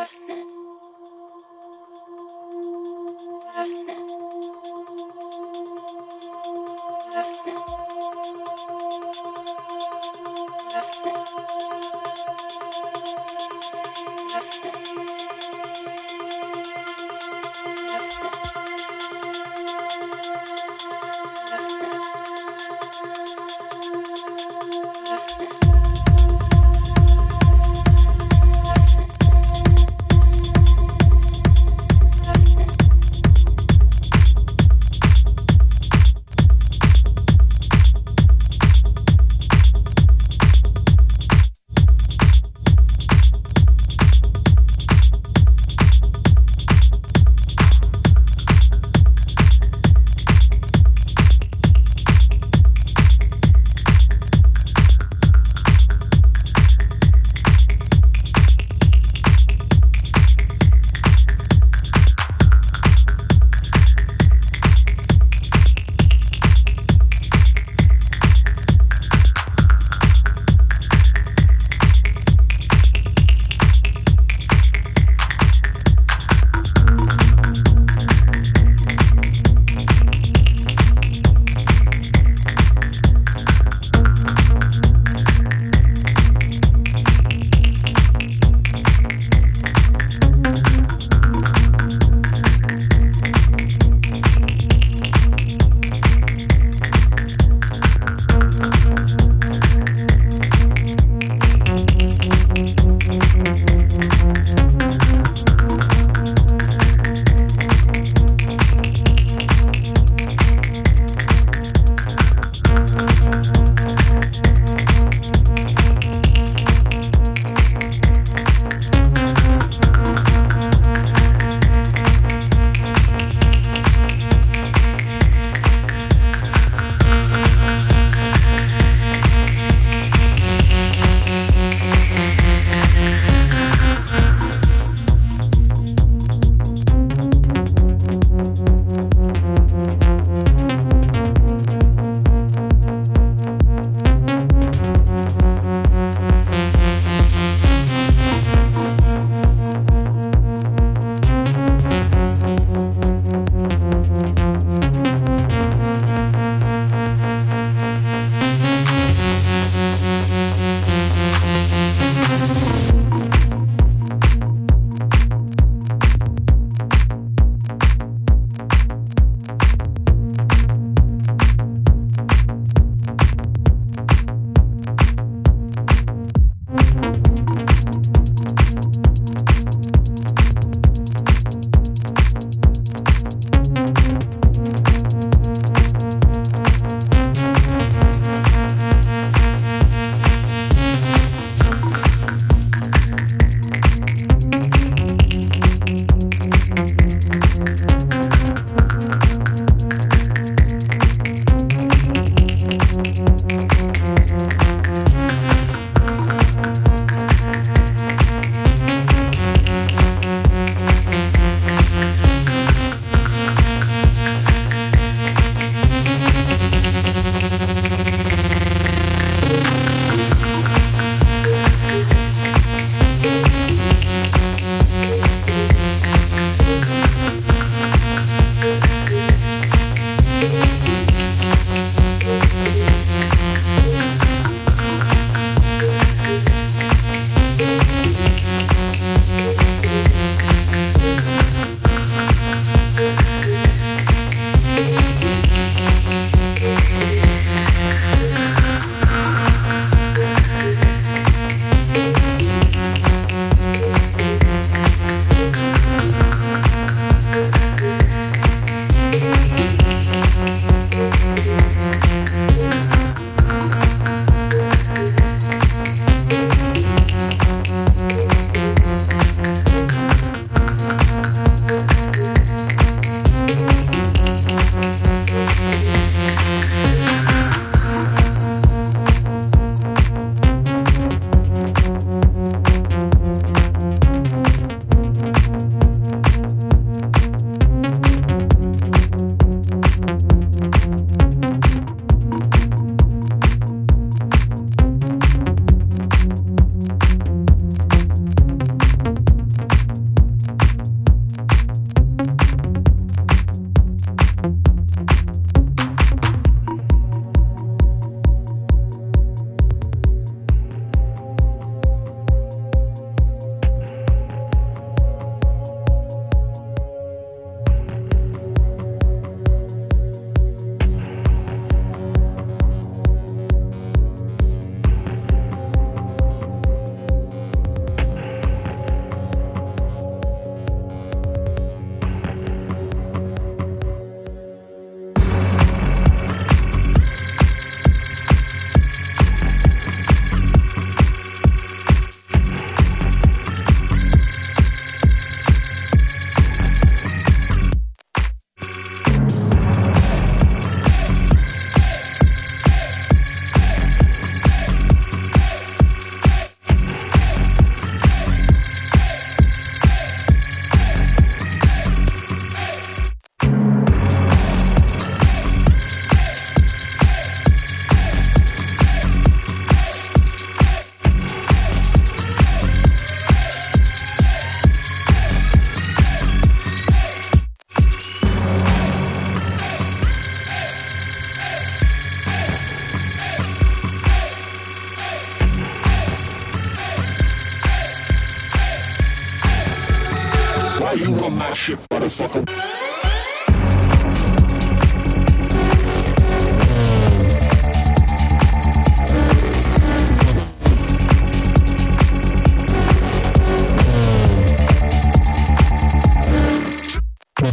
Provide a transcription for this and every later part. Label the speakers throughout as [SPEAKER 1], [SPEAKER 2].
[SPEAKER 1] Hasn't it? Hasn't it?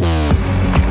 [SPEAKER 2] Yeah.